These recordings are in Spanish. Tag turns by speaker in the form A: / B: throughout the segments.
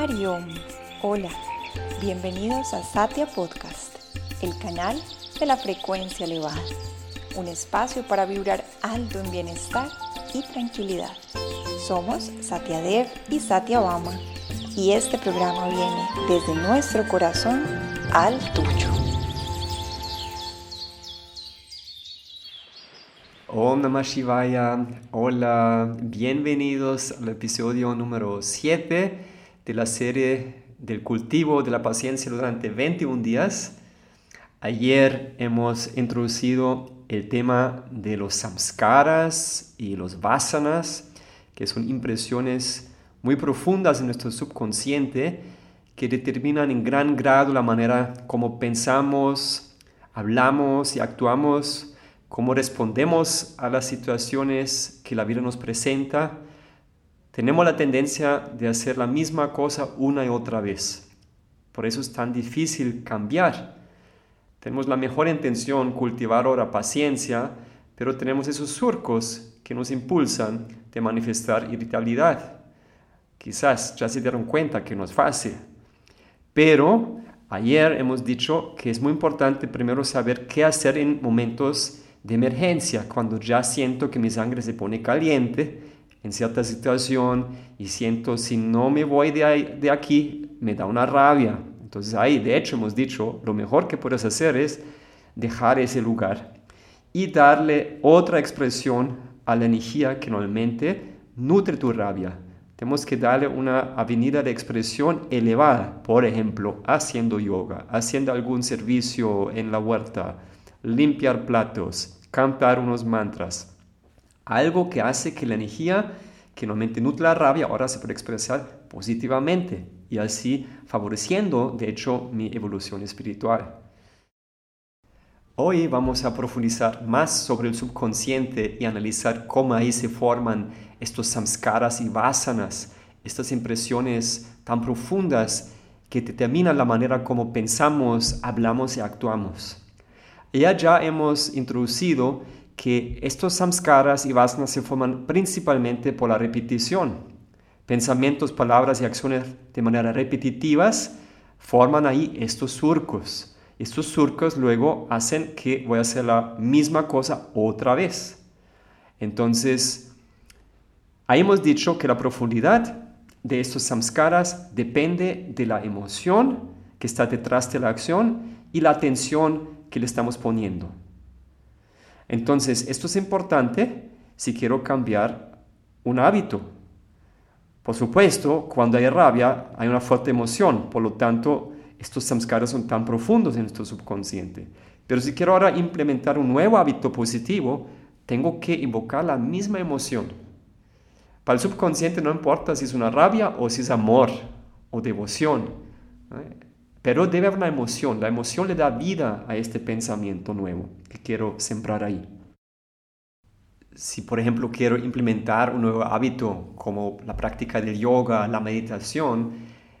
A: Hariom, hola, bienvenidos a Satya Podcast, el canal de la frecuencia elevada, un espacio para vibrar alto en bienestar y tranquilidad. Somos Satya Dev y Satya Bama y este programa viene desde nuestro corazón al tuyo.
B: Om Namah Shivaya, hola, bienvenidos al episodio número 7 de la serie del cultivo de la paciencia durante 21 días. Ayer hemos introducido el tema de los samskaras y los vasanas, que son impresiones muy profundas en nuestro subconsciente que determinan en gran grado la manera como pensamos, hablamos y actuamos, cómo respondemos a las situaciones que la vida nos presenta tenemos la tendencia de hacer la misma cosa una y otra vez. Por eso es tan difícil cambiar. Tenemos la mejor intención, cultivar ahora paciencia, pero tenemos esos surcos que nos impulsan de manifestar irritabilidad. Quizás ya se dieron cuenta que no es fácil. Pero ayer hemos dicho que es muy importante primero saber qué hacer en momentos de emergencia, cuando ya siento que mi sangre se pone caliente en cierta situación y siento si no me voy de, de aquí, me da una rabia. Entonces ahí, de hecho, hemos dicho, lo mejor que puedes hacer es dejar ese lugar y darle otra expresión a la energía que normalmente nutre tu rabia. Tenemos que darle una avenida de expresión elevada, por ejemplo, haciendo yoga, haciendo algún servicio en la huerta, limpiar platos, cantar unos mantras, algo que hace que la energía que normalmente nutre la rabia ahora se puede expresar positivamente y así favoreciendo, de hecho, mi evolución espiritual. Hoy vamos a profundizar más sobre el subconsciente y analizar cómo ahí se forman estos samskaras y vasanas, estas impresiones tan profundas que determinan la manera como pensamos, hablamos y actuamos. Ya ya hemos introducido que estos samskaras y vasanas se forman principalmente por la repetición. Pensamientos, palabras y acciones de manera repetitivas forman ahí estos surcos. Estos surcos luego hacen que voy a hacer la misma cosa otra vez. Entonces, ahí hemos dicho que la profundidad de estos samskaras depende de la emoción que está detrás de la acción y la atención que le estamos poniendo. Entonces, esto es importante si quiero cambiar un hábito. Por supuesto, cuando hay rabia hay una fuerte emoción, por lo tanto, estos samskaras son tan profundos en nuestro subconsciente. Pero si quiero ahora implementar un nuevo hábito positivo, tengo que invocar la misma emoción. Para el subconsciente no importa si es una rabia o si es amor o devoción, pero debe haber una emoción. La emoción le da vida a este pensamiento nuevo que quiero sembrar ahí. Si, por ejemplo, quiero implementar un nuevo hábito como la práctica del yoga, la meditación,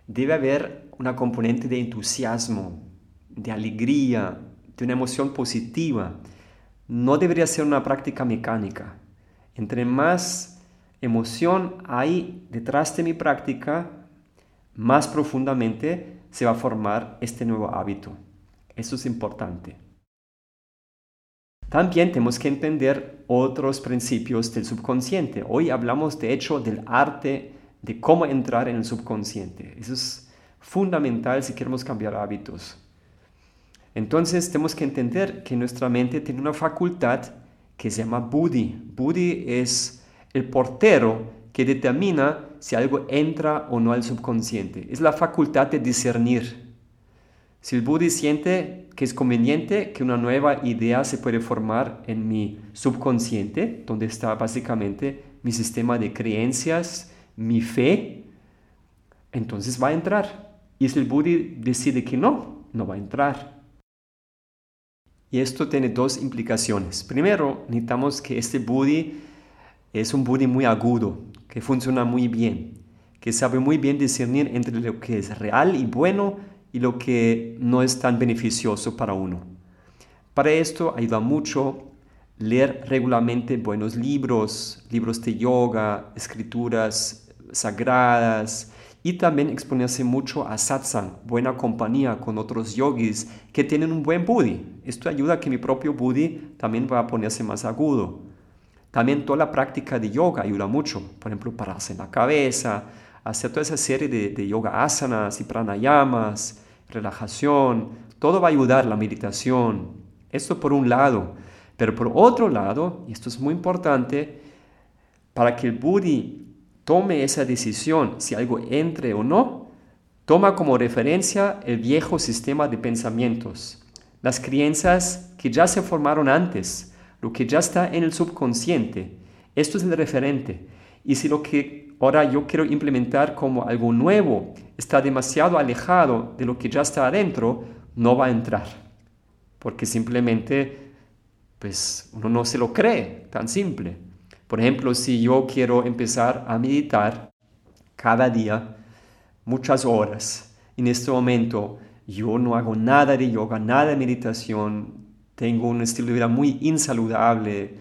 B: debe haber una componente de entusiasmo, de alegría, de una emoción positiva. No debería ser una práctica mecánica. Entre más emoción hay detrás de mi práctica, más profundamente se va a formar este nuevo hábito. Eso es importante. También tenemos que entender otros principios del subconsciente. Hoy hablamos de hecho del arte de cómo entrar en el subconsciente. Eso es fundamental si queremos cambiar hábitos. Entonces tenemos que entender que nuestra mente tiene una facultad que se llama Buddhi. Buddhi es el portero que determina si algo entra o no al subconsciente. Es la facultad de discernir. Si el Buddhi siente que es conveniente que una nueva idea se puede formar en mi subconsciente, donde está básicamente mi sistema de creencias, mi fe, entonces va a entrar. Y si el Buddhi decide que no, no va a entrar. Y esto tiene dos implicaciones. Primero, necesitamos que este Buddhi es un Buddhi muy agudo, que funciona muy bien, que sabe muy bien discernir entre lo que es real y bueno y lo que no es tan beneficioso para uno. Para esto ayuda mucho leer regularmente buenos libros, libros de yoga, escrituras sagradas y también exponerse mucho a satsang, buena compañía con otros yogis que tienen un buen buddhi. Esto ayuda a que mi propio buddhi también va a ponerse más agudo. También toda la práctica de yoga ayuda mucho, por ejemplo, pararse en la cabeza, hacer toda esa serie de, de yoga asanas y pranayamas, relajación, todo va a ayudar, la meditación. Esto por un lado. Pero por otro lado, y esto es muy importante, para que el buddhi tome esa decisión si algo entre o no, toma como referencia el viejo sistema de pensamientos, las creencias que ya se formaron antes, lo que ya está en el subconsciente. Esto es el referente. Y si lo que ahora yo quiero implementar como algo nuevo está demasiado alejado de lo que ya está adentro, no va a entrar. Porque simplemente, pues uno no se lo cree, tan simple. Por ejemplo, si yo quiero empezar a meditar cada día, muchas horas, en este momento yo no hago nada de yoga, nada de meditación, tengo un estilo de vida muy insaludable,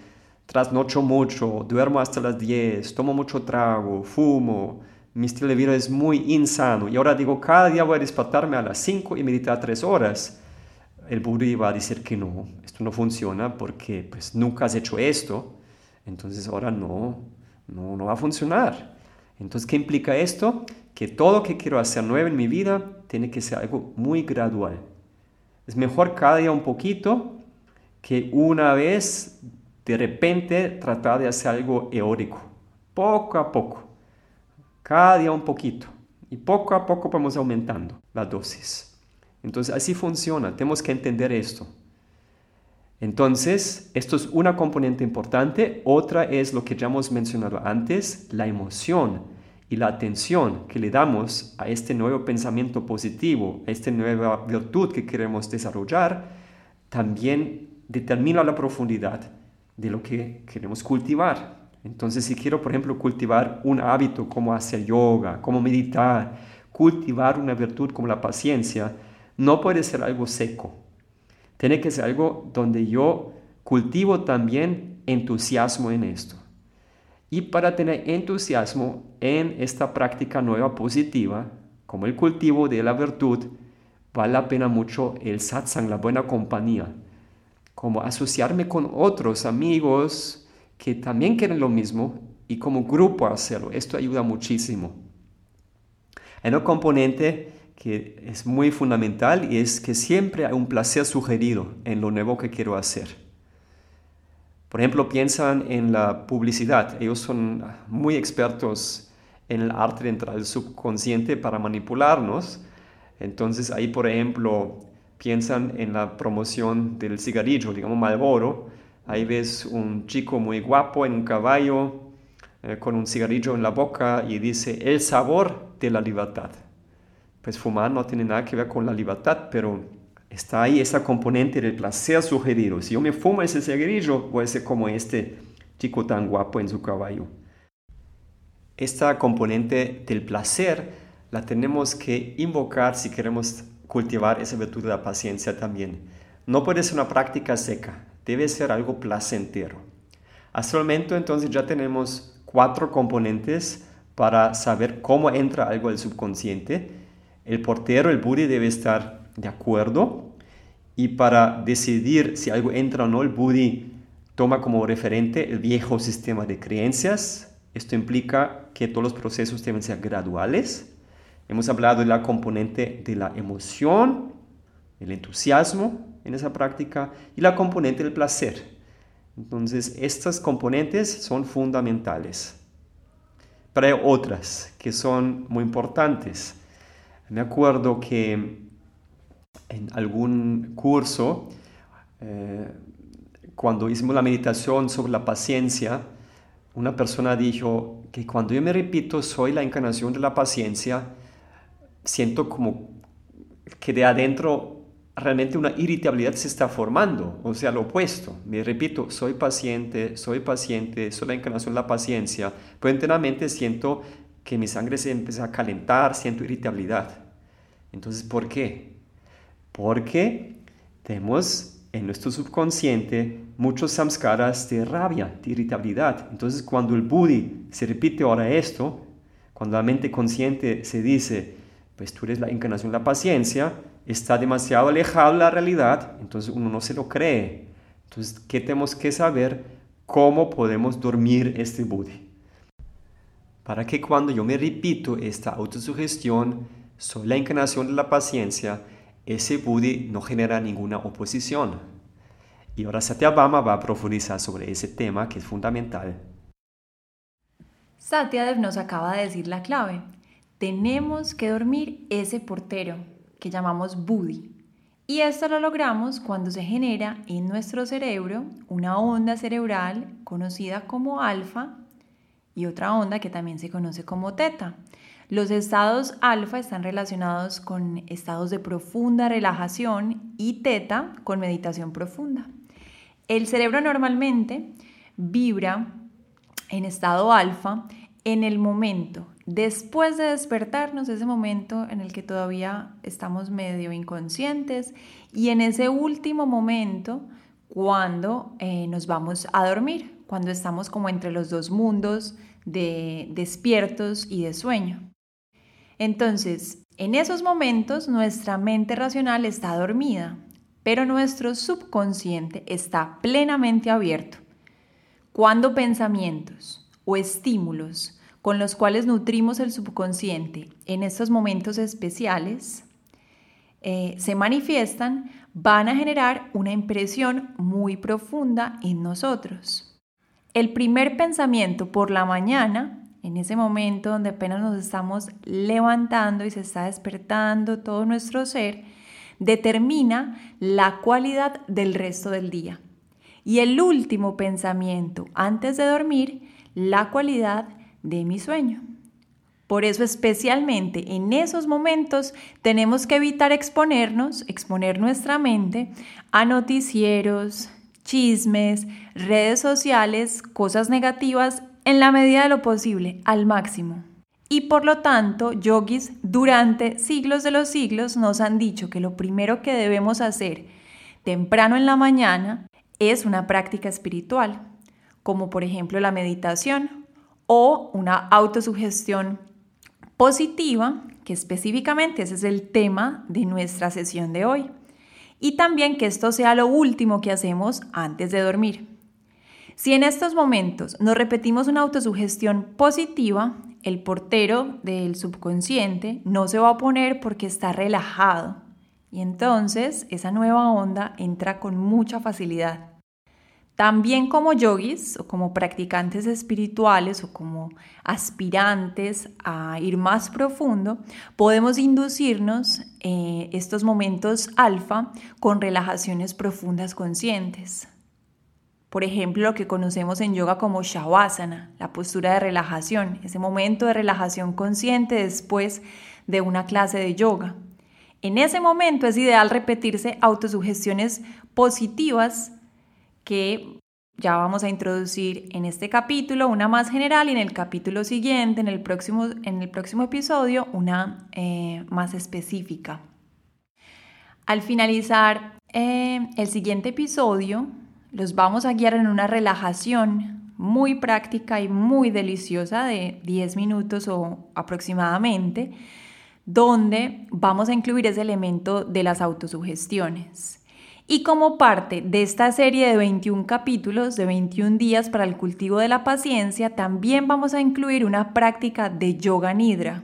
B: trasnocho mucho, duermo hasta las 10, tomo mucho trago, fumo, mi estilo de vida es muy insano. Y ahora digo, cada día voy a despertarme a las 5 y meditar 3 horas. El Buda va a decir que no, esto no funciona porque pues nunca has hecho esto, entonces ahora no, no, no va a funcionar. Entonces, ¿qué implica esto? Que todo lo que quiero hacer nuevo en mi vida tiene que ser algo muy gradual. Es mejor cada día un poquito que una vez de repente tratar de hacer algo eórico, poco a poco, cada día un poquito. Y poco a poco vamos aumentando la dosis. Entonces así funciona, tenemos que entender esto. Entonces, esto es una componente importante. Otra es lo que ya hemos mencionado antes, la emoción y la atención que le damos a este nuevo pensamiento positivo, a esta nueva virtud que queremos desarrollar, también determina la profundidad de lo que queremos cultivar. Entonces, si quiero, por ejemplo, cultivar un hábito como hacer yoga, como meditar, cultivar una virtud como la paciencia, no puede ser algo seco. Tiene que ser algo donde yo cultivo también entusiasmo en esto. Y para tener entusiasmo en esta práctica nueva positiva, como el cultivo de la virtud, vale la pena mucho el satsang, la buena compañía, como asociarme con otros amigos que también quieren lo mismo y como grupo hacerlo. Esto ayuda muchísimo. Hay un componente que es muy fundamental y es que siempre hay un placer sugerido en lo nuevo que quiero hacer. Por ejemplo, piensan en la publicidad. Ellos son muy expertos en el arte de entrar al subconsciente para manipularnos. Entonces ahí, por ejemplo, piensan en la promoción del cigarrillo, digamos Malboro. Ahí ves un chico muy guapo en un caballo eh, con un cigarrillo en la boca y dice el sabor de la libertad. Pues fumar no tiene nada que ver con la libertad, pero está ahí esa componente del placer sugerido. Si yo me fumo ese cigarrillo, voy a ser como este chico tan guapo en su caballo. Esta componente del placer la tenemos que invocar si queremos cultivar esa virtud de la paciencia también. No puede ser una práctica seca, debe ser algo placentero. Hasta el momento entonces ya tenemos cuatro componentes para saber cómo entra algo al subconsciente. El portero, el Buddhi, debe estar de acuerdo y para decidir si algo entra o no, el Buddhi toma como referente el viejo sistema de creencias. Esto implica que todos los procesos deben ser graduales Hemos hablado de la componente de la emoción, el entusiasmo en esa práctica y la componente del placer. Entonces, estas componentes son fundamentales. Pero hay otras que son muy importantes. Me acuerdo que en algún curso, eh, cuando hicimos la meditación sobre la paciencia, una persona dijo que cuando yo me repito soy la encarnación de la paciencia, siento como que de adentro realmente una irritabilidad se está formando, o sea, lo opuesto. Me repito, soy paciente, soy paciente, soy la encarnación de la paciencia, pero internamente siento que mi sangre se empieza a calentar, siento irritabilidad. Entonces, ¿por qué? Porque tenemos en nuestro subconsciente muchos samskaras de rabia, de irritabilidad. Entonces, cuando el buddhi se repite ahora esto, Cuando la mente consciente se dice, pues tú eres la encarnación de la paciencia, está demasiado alejado de la realidad, entonces uno no se lo cree. Entonces, ¿qué tenemos que saber? ¿Cómo podemos dormir este buddhi? Para que cuando yo me repito esta autosugestión, soy la encarnación de la paciencia, ese buddhi no genera ninguna oposición. Y ahora Satyabhama va a profundizar sobre ese tema que es fundamental.
A: Satyadev nos acaba de decir la clave. Tenemos que dormir ese portero que llamamos Buddhi. Y esto lo logramos cuando se genera en nuestro cerebro una onda cerebral conocida como alfa y otra onda que también se conoce como teta. Los estados alfa están relacionados con estados de profunda relajación y teta con meditación profunda. El cerebro normalmente vibra en estado alfa en el momento, después de despertarnos, ese momento en el que todavía estamos medio inconscientes y en ese último momento cuando eh, nos vamos a dormir, cuando estamos como entre los dos mundos de despiertos y de sueño. Entonces, en esos momentos nuestra mente racional está dormida, pero nuestro subconsciente está plenamente abierto. Cuando pensamientos o estímulos con los cuales nutrimos el subconsciente en estos momentos especiales eh, se manifiestan, van a generar una impresión muy profunda en nosotros. El primer pensamiento por la mañana, en ese momento donde apenas nos estamos levantando y se está despertando todo nuestro ser, determina la cualidad del resto del día. Y el último pensamiento antes de dormir, la cualidad de mi sueño. Por eso especialmente en esos momentos tenemos que evitar exponernos, exponer nuestra mente a noticieros, chismes, redes sociales, cosas negativas en la medida de lo posible, al máximo. Y por lo tanto, yogis durante siglos de los siglos nos han dicho que lo primero que debemos hacer temprano en la mañana es una práctica espiritual, como por ejemplo la meditación o una autosugestión positiva, que específicamente ese es el tema de nuestra sesión de hoy. Y también que esto sea lo último que hacemos antes de dormir. Si en estos momentos nos repetimos una autosugestión positiva, el portero del subconsciente no se va a poner porque está relajado. Y entonces esa nueva onda entra con mucha facilidad. También como yogis o como practicantes espirituales o como aspirantes a ir más profundo, podemos inducirnos eh, estos momentos alfa con relajaciones profundas conscientes. Por ejemplo, lo que conocemos en yoga como shavasana, la postura de relajación, ese momento de relajación consciente después de una clase de yoga. En ese momento es ideal repetirse autosugestiones positivas que ya vamos a introducir en este capítulo una más general y en el capítulo siguiente, en el próximo, en el próximo episodio, una eh, más específica. Al finalizar eh, el siguiente episodio, los vamos a guiar en una relajación muy práctica y muy deliciosa de 10 minutos o aproximadamente, donde vamos a incluir ese elemento de las autosugestiones. Y como parte de esta serie de 21 capítulos, de 21 días para el cultivo de la paciencia, también vamos a incluir una práctica de yoga nidra.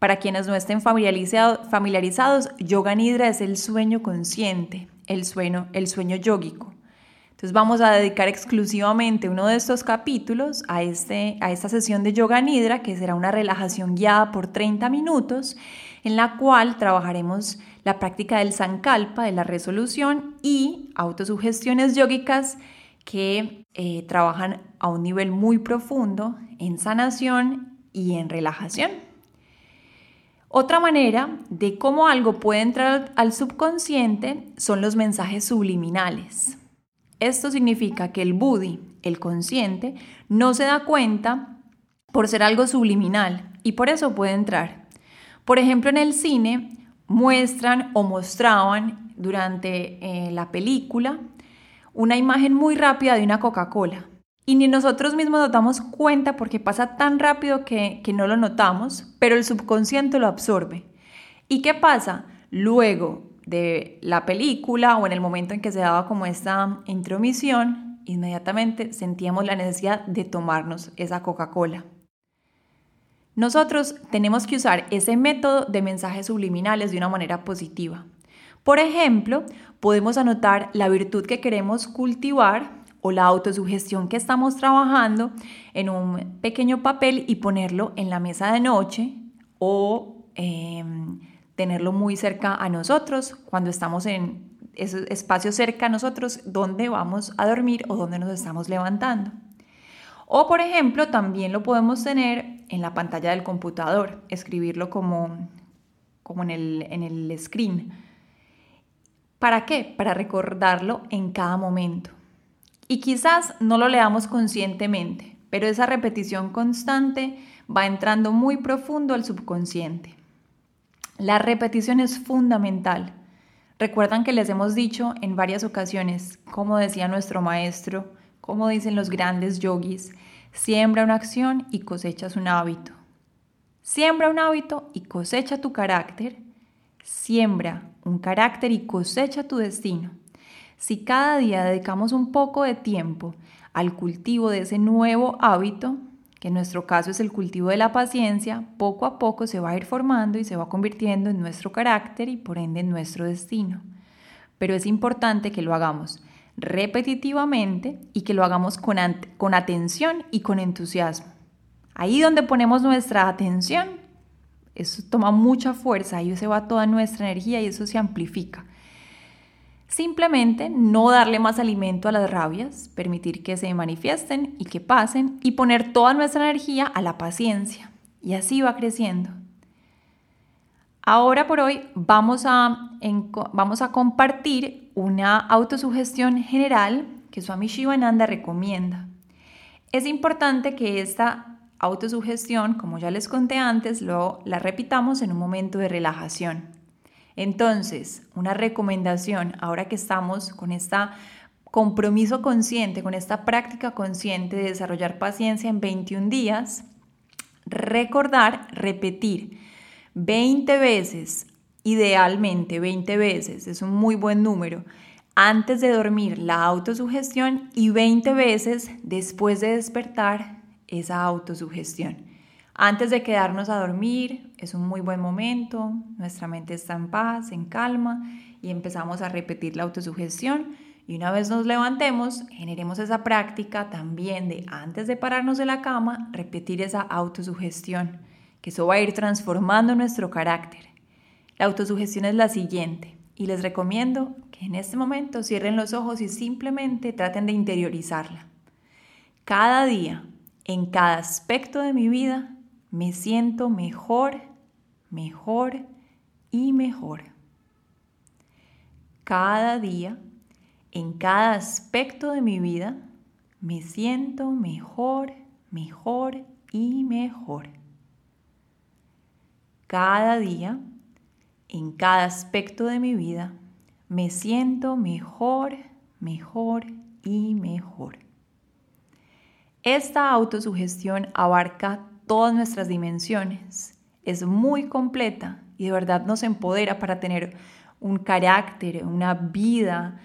A: Para quienes no estén familiarizados, yoga nidra es el sueño consciente, el sueño, el sueño yógico. Entonces vamos a dedicar exclusivamente uno de estos capítulos a, este, a esta sesión de yoga nidra, que será una relajación guiada por 30 minutos, en la cual trabajaremos la práctica del sankalpa, de la resolución y autosugestiones yógicas que eh, trabajan a un nivel muy profundo en sanación y en relajación. Otra manera de cómo algo puede entrar al subconsciente son los mensajes subliminales. Esto significa que el buddhi, el consciente, no se da cuenta por ser algo subliminal y por eso puede entrar. Por ejemplo, en el cine muestran o mostraban durante eh, la película una imagen muy rápida de una Coca-Cola. Y ni nosotros mismos nos damos cuenta porque pasa tan rápido que no lo notamos, pero el subconsciente lo absorbe. ¿Y qué pasa? Luego de la película o en el momento en que se daba como esta intromisión, inmediatamente sentíamos la necesidad de tomarnos esa Coca-Cola. Nosotros tenemos que usar ese método de mensajes subliminales de una manera positiva. Por ejemplo, podemos anotar la virtud que queremos cultivar o la autosugestión que estamos trabajando en un pequeño papel y ponerlo en la mesa de noche o em, tenerlo muy cerca a nosotros cuando estamos en ese espacio cerca a nosotros donde vamos a dormir o donde nos estamos levantando. O por ejemplo, también lo podemos tener en la pantalla del computador, escribirlo como, como en, el, en el screen. ¿Para qué? Para recordarlo en cada momento. Y quizás no lo leamos conscientemente, pero esa repetición constante va entrando muy profundo al subconsciente. La repetición es fundamental. Recuerdan que les hemos dicho en varias ocasiones, como decía nuestro maestro, como dicen los grandes yogis, siembra una acción y cosechas un hábito. Siembra un hábito y cosecha tu carácter. Siembra un carácter y cosecha tu destino. Si cada día dedicamos un poco de tiempo al cultivo de ese nuevo hábito, que en nuestro caso es el cultivo de la paciencia, poco a poco se va a ir formando y se va convirtiendo en nuestro carácter y por ende en nuestro destino. Pero es importante que lo hagamos repetitivamente y que lo hagamos con, con atención y con entusiasmo. Ahí donde ponemos nuestra atención, eso toma mucha fuerza, ahí se va toda nuestra energía y eso se amplifica. Simplemente no darle más alimento a las rabias, permitir que se manifiesten y que pasen y poner toda nuestra energía a la paciencia. Y así va creciendo. Ahora por hoy vamos a, vamos a compartir una autosugestión general que Swami Shivananda recomienda. Es importante que esta autosugestión, como ya les conté antes, lo, la repitamos en un momento de relajación. Entonces, una recomendación, ahora que estamos con este compromiso consciente, con esta práctica consciente de desarrollar paciencia en 21 días, recordar, repetir 20 veces, idealmente 20 veces, es un muy buen número, antes de dormir la autosugestión y 20 veces después de despertar esa autosugestión. Antes de quedarnos a dormir, es un muy buen momento, nuestra mente está en paz, en calma y empezamos a repetir la autosugestión. Y una vez nos levantemos, generemos esa práctica también de antes de pararnos de la cama, repetir esa autosugestión, que eso va a ir transformando nuestro carácter. La autosugestión es la siguiente y les recomiendo que en este momento cierren los ojos y simplemente traten de interiorizarla. Cada día, en cada aspecto de mi vida, me siento mejor, mejor y mejor. Cada día, en cada aspecto de mi vida, me siento mejor, mejor y mejor. Cada día, en cada aspecto de mi vida, me siento mejor, mejor y mejor. Esta autosugestión abarca todas nuestras dimensiones. Es muy completa y de verdad nos empodera para tener un carácter, una vida,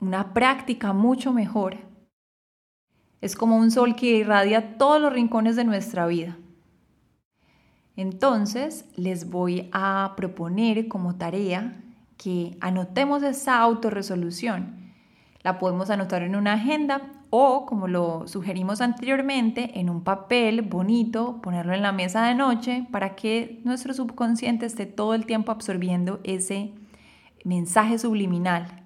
A: una práctica mucho mejor. Es como un sol que irradia todos los rincones de nuestra vida. Entonces, les voy a proponer como tarea que anotemos esa autorresolución. La podemos anotar en una agenda o, como lo sugerimos anteriormente, en un papel bonito, ponerlo en la mesa de noche para que nuestro subconsciente esté todo el tiempo absorbiendo ese mensaje subliminal.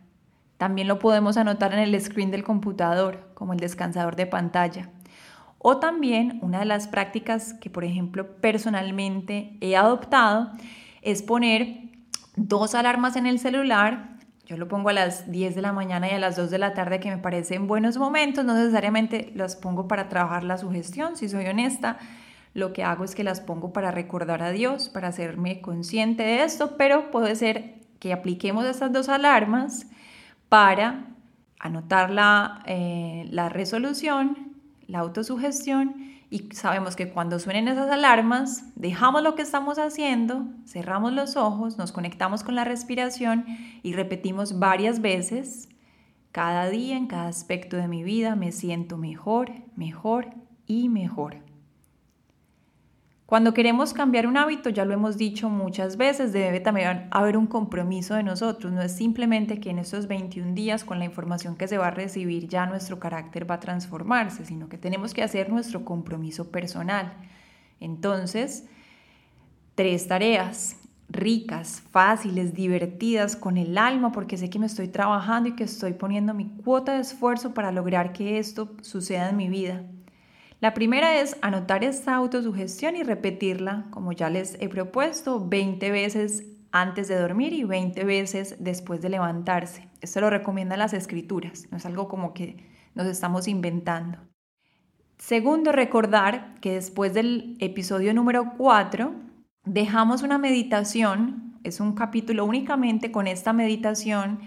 A: También lo podemos anotar en el screen del computador, como el descansador de pantalla. O también una de las prácticas que, por ejemplo, personalmente he adoptado es poner dos alarmas en el celular yo lo pongo a las 10 de la mañana y a las 2 de la tarde que me parecen buenos momentos, no necesariamente las pongo para trabajar la sugestión, si soy honesta, lo que hago es que las pongo para recordar a Dios, para hacerme consciente de esto, pero puede ser que apliquemos estas dos alarmas para anotar la, eh, la resolución, la autosugestión y sabemos que cuando suenen esas alarmas, dejamos lo que estamos haciendo, cerramos los ojos, nos conectamos con la respiración y repetimos varias veces. Cada día, en cada aspecto de mi vida, me siento mejor, mejor y mejor. Cuando queremos cambiar un hábito, ya lo hemos dicho muchas veces, debe también haber un compromiso de nosotros. No es simplemente que en estos 21 días, con la información que se va a recibir, ya nuestro carácter va a transformarse, sino que tenemos que hacer nuestro compromiso personal. Entonces, tres tareas ricas, fáciles, divertidas, con el alma, porque sé que me estoy trabajando y que estoy poniendo mi cuota de esfuerzo para lograr que esto suceda en mi vida. La primera es anotar esta autosugestión y repetirla, como ya les he propuesto, 20 veces antes de dormir y 20 veces después de levantarse. Esto lo recomiendan las escrituras, no es algo como que nos estamos inventando. Segundo, recordar que después del episodio número 4 dejamos una meditación, es un capítulo únicamente con esta meditación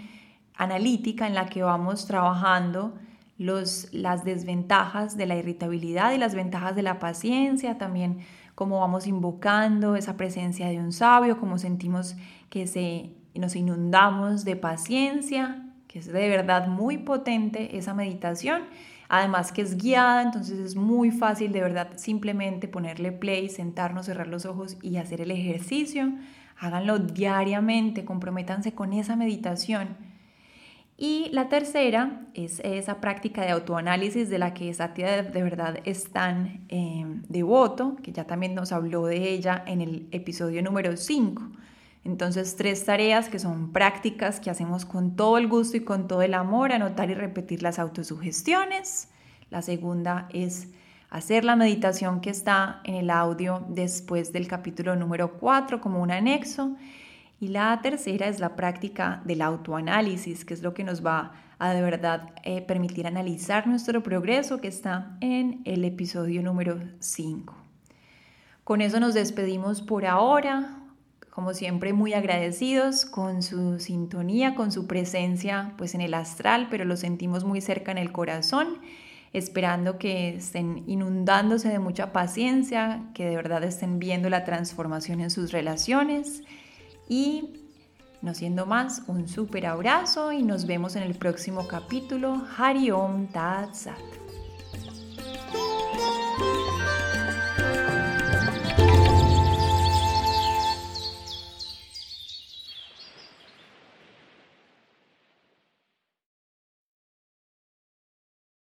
A: analítica en la que vamos trabajando los, las desventajas de la irritabilidad y las ventajas de la paciencia, también cómo vamos invocando esa presencia de un sabio, cómo sentimos que se, nos inundamos de paciencia, que es de verdad muy potente esa meditación, además que es guiada, entonces es muy fácil de verdad simplemente ponerle play, sentarnos, cerrar los ojos y hacer el ejercicio. Háganlo diariamente, comprométanse con esa meditación y la tercera es esa práctica de autoanálisis de la que Satya de verdad es tan em, devoto, que ya también nos habló de ella en el episodio número 5. Entonces, tres tareas que son prácticas que hacemos con todo el gusto y con todo el amor, anotar y repetir las autosugestiones. La segunda es hacer la meditación que está en el audio después del capítulo número 4 como un anexo. Y la tercera es la práctica del autoanálisis, que es lo que nos va a de verdad eh, permitir analizar nuestro progreso, que está en el episodio número 5. Con eso nos despedimos por ahora, como siempre muy agradecidos con su sintonía, con su presencia pues en el astral, pero lo sentimos muy cerca en el corazón, esperando que estén inundándose de mucha paciencia, que de verdad estén viendo la transformación en sus relaciones y no siendo más, un súper abrazo y nos vemos en el próximo capítulo. Hari Om.